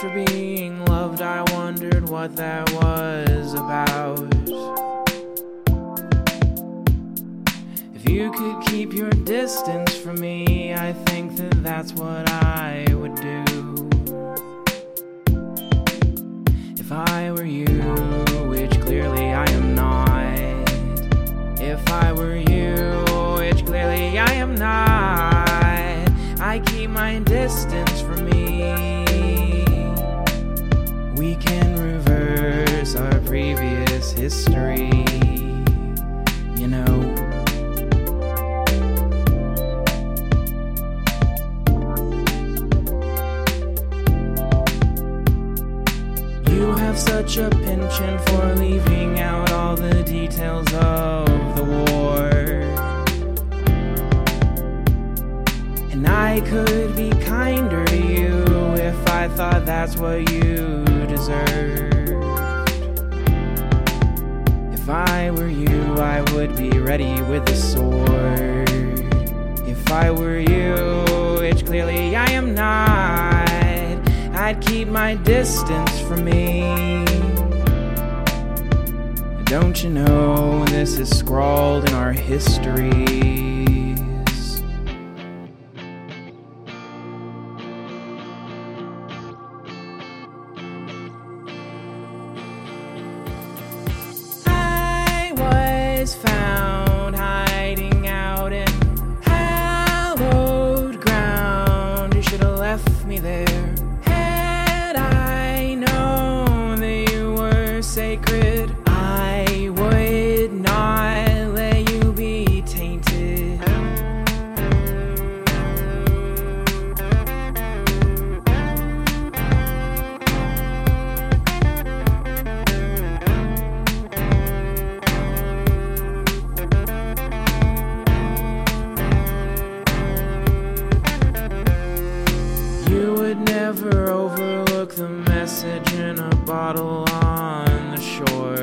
for being loved. I wondered what that was about. If you could keep your distance from me, I think that that's what I would do. If I were you, which clearly I am not. If I were you, which clearly I am not. I keep my distance previous history. You know. You have such a penchant for leaving out all the details of the war. And I could be kinder to you if I thought that's what you deserved. If I were you, I would be ready with a sword. If I were you, which clearly I am not, I'd keep my distance from me. Don't you know this is scrawled in our histories? Me there. In a bottle on the shore.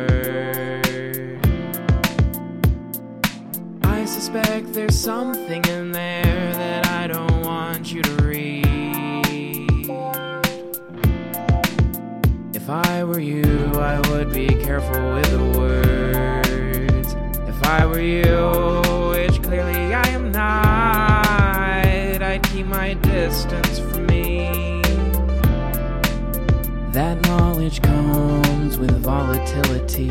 I suspect there's something in there that I don't want you to read. If I were you, I would be careful with the words. If I were you, which clearly I am not, I'd keep my distance That knowledge comes with volatility.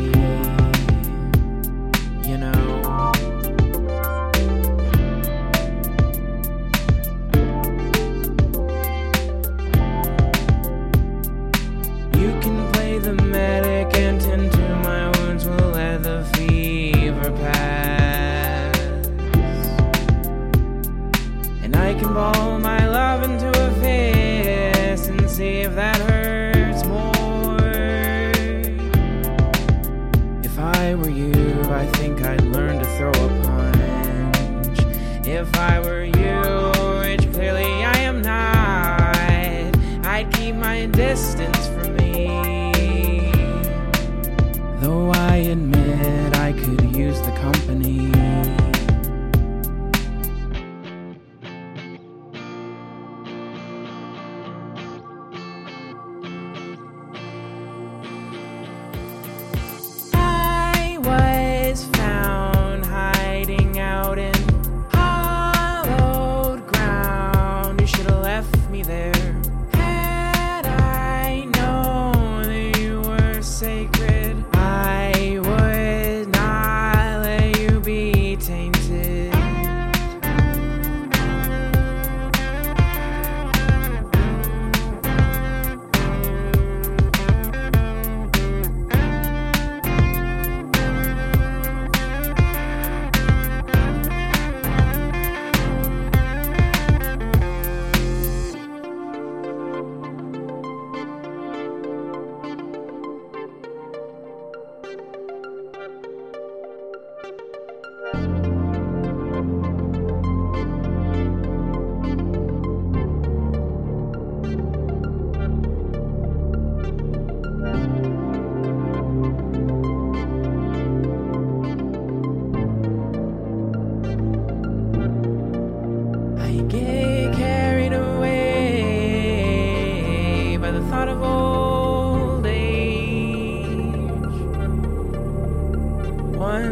You know. You can play the medic and tend to my wounds. We'll let the fever pass. And I can ball my love into a fist and see if that If I were you, I think I'd learn to throw a punch. If I were you, which clearly I am not, I'd keep my distance from me. Though I admit I could use the company.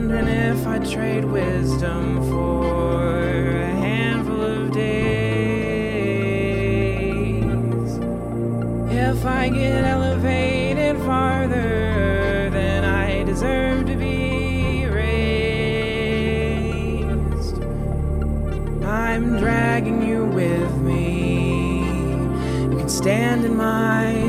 wondering if I trade wisdom for a handful of days. If I get elevated farther than I deserve to be raised, I'm dragging you with me. You can stand in my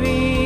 We.